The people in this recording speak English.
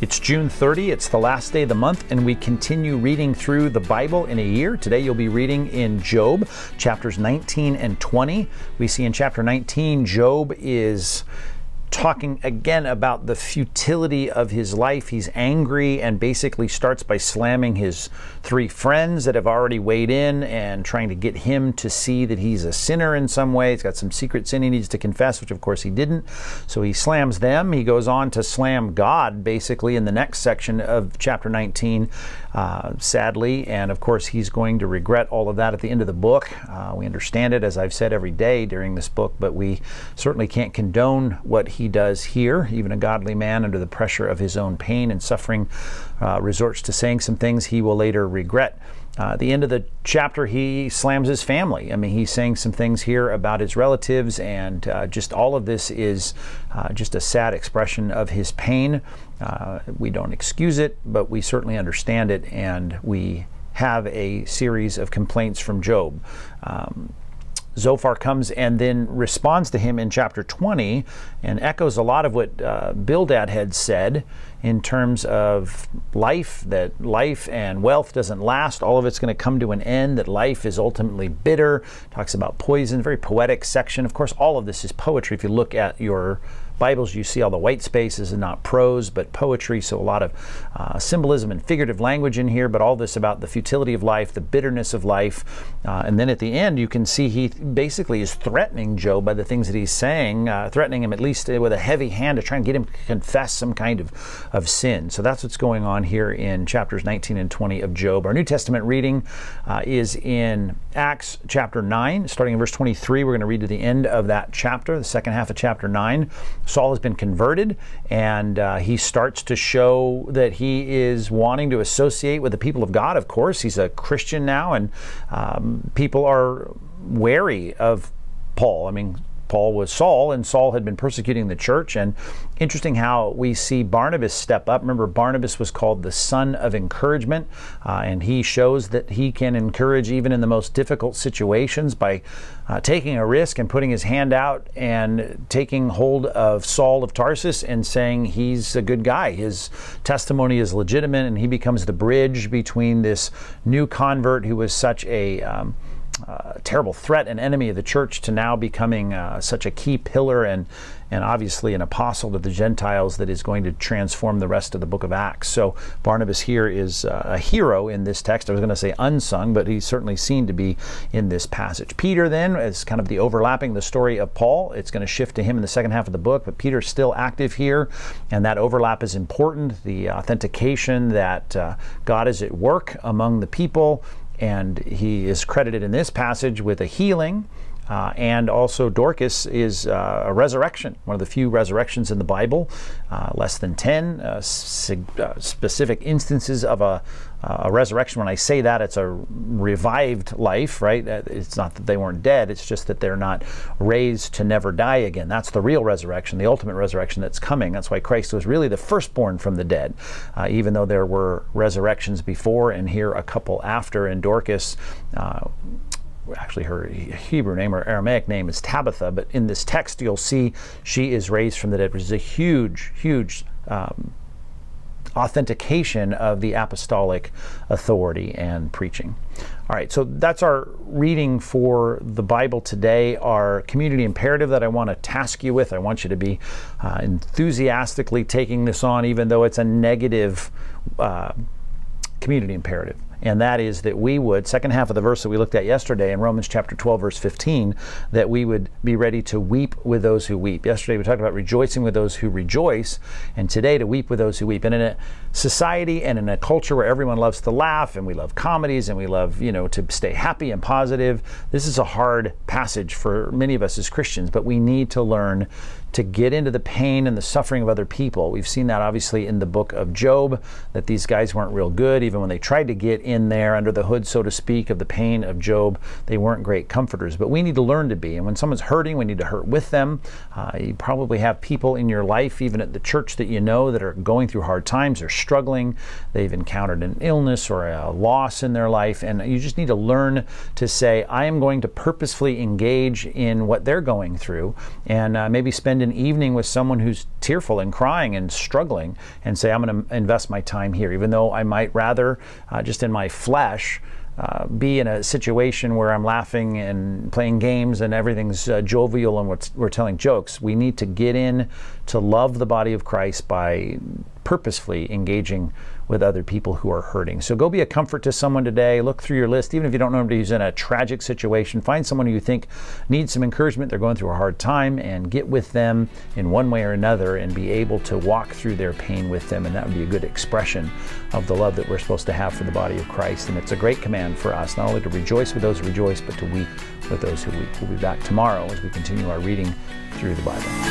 It's June 30, it's the last day of the month, and we continue reading through the Bible in a year. Today you'll be reading in Job, chapters 19 and 20. We see in chapter 19, Job is talking again about the futility of his life. He's angry and basically starts by slamming his three friends that have already weighed in and trying to get him to see that he's a sinner in some way. He's got some secret sin he needs to confess, which of course he didn't. So he slams them. He goes on to slam God basically in the next section of chapter 19, uh, sadly. And of course, he's going to regret all of that at the end of the book. Uh, we understand it, as I've said every day during this book, but we certainly can't condone what he he does here. Even a godly man, under the pressure of his own pain and suffering, uh, resorts to saying some things he will later regret. Uh, at the end of the chapter, he slams his family. I mean, he's saying some things here about his relatives, and uh, just all of this is uh, just a sad expression of his pain. Uh, we don't excuse it, but we certainly understand it, and we have a series of complaints from Job. Um, Zophar comes and then responds to him in chapter 20 and echoes a lot of what uh, Bildad had said in terms of life, that life and wealth doesn't last. All of it's going to come to an end, that life is ultimately bitter. Talks about poison, very poetic section. Of course, all of this is poetry if you look at your Bibles, you see all the white spaces and not prose, but poetry. So a lot of uh, symbolism and figurative language in here, but all this about the futility of life, the bitterness of life. Uh, and then at the end, you can see he basically is threatening Job by the things that he's saying, uh, threatening him at least with a heavy hand to try and get him to confess some kind of, of sin. So that's what's going on here in chapters 19 and 20 of Job. Our New Testament reading uh, is in Acts chapter 9, starting in verse 23. We're going to read to the end of that chapter, the second half of chapter 9. Saul has been converted, and uh, he starts to show that he is wanting to associate with the people of God. Of course, he's a Christian now, and um, people are wary of Paul. I mean, Paul was Saul, and Saul had been persecuting the church. And interesting how we see Barnabas step up. Remember, Barnabas was called the son of encouragement, uh, and he shows that he can encourage even in the most difficult situations by uh, taking a risk and putting his hand out and taking hold of Saul of Tarsus and saying he's a good guy. His testimony is legitimate, and he becomes the bridge between this new convert who was such a um, uh, terrible threat and enemy of the church to now becoming uh, such a key pillar and and obviously an apostle to the Gentiles that is going to transform the rest of the book of Acts. So Barnabas here is uh, a hero in this text. I was going to say unsung, but he's certainly seen to be in this passage. Peter then is kind of the overlapping the story of Paul. It's going to shift to him in the second half of the book, but Peter's still active here, and that overlap is important. The authentication that uh, God is at work among the people and he is credited in this passage with a healing. Uh, and also, Dorcas is uh, a resurrection, one of the few resurrections in the Bible, uh, less than 10 uh, uh, specific instances of a, uh, a, resurrection. When I say that, it's a revived life, right? It's not that they weren't dead, it's just that they're not raised to never die again. That's the real resurrection, the ultimate resurrection that's coming. That's why Christ was really the firstborn from the dead, even though there were resurrections before and here a couple after. And Dorcas, actually her Hebrew name or Aramaic name is Tabitha, but in this text you'll see she is raised from the dead, which is a huge, huge um, authentication of the apostolic authority and preaching. All right, so that's our reading for the Bible today, our community imperative that I want to task you with. I want you to be uh, enthusiastically taking this on, even though it's a negative uh, community imperative and that is that we would, second half of the verse that we looked at yesterday in Romans chapter 12, verse 15, that we would be ready to weep with those who weep. Yesterday we talked about rejoicing with those who rejoice, and today to weep with those who weep. And in a society and in a culture where everyone loves to laugh and we love comedies and we love, you know, to stay happy and positive, this is a hard passage for many of us as Christians, but we need to learn to get into the pain and the suffering of other people. We've seen that obviously in the book of Job, that these guys weren't real good. Even when they tried to get in there under the hood, so to speak, of the pain of Job, they weren't great comforters. But we need to learn to be. And when someone's hurting, we need to hurt with them. Uh, you probably have people in your life, even at the church that you know, that are going through hard times, they're struggling, they've encountered an illness or a loss in their life. And you just need to learn to say, I am going to purposefully engage in what they're going through and uh, maybe spend an evening with someone who's tearful and crying and struggling and say, I'm going to invest my time here, even though I might rather, uh, just in my flesh, uh, be in a situation where I'm laughing and playing games and everything's uh, jovial and we're, we're telling jokes. We need to get in to love the body of Christ by purposefully engaging with other people who are hurting. So go be a comfort to someone today. Look through your list, even if you don't know somebody who's in a tragic situation. Find someone who you think needs some encouragement. They're going through a hard time, and get with them in one way or another, and be able to walk through their pain with them. And that would be a good expression of the love that we're supposed to have for the body of Christ. And it's a great command for us not only to rejoice with those who rejoice, but to weep with those who weep. We'll be back tomorrow as we continue our reading through the Bible.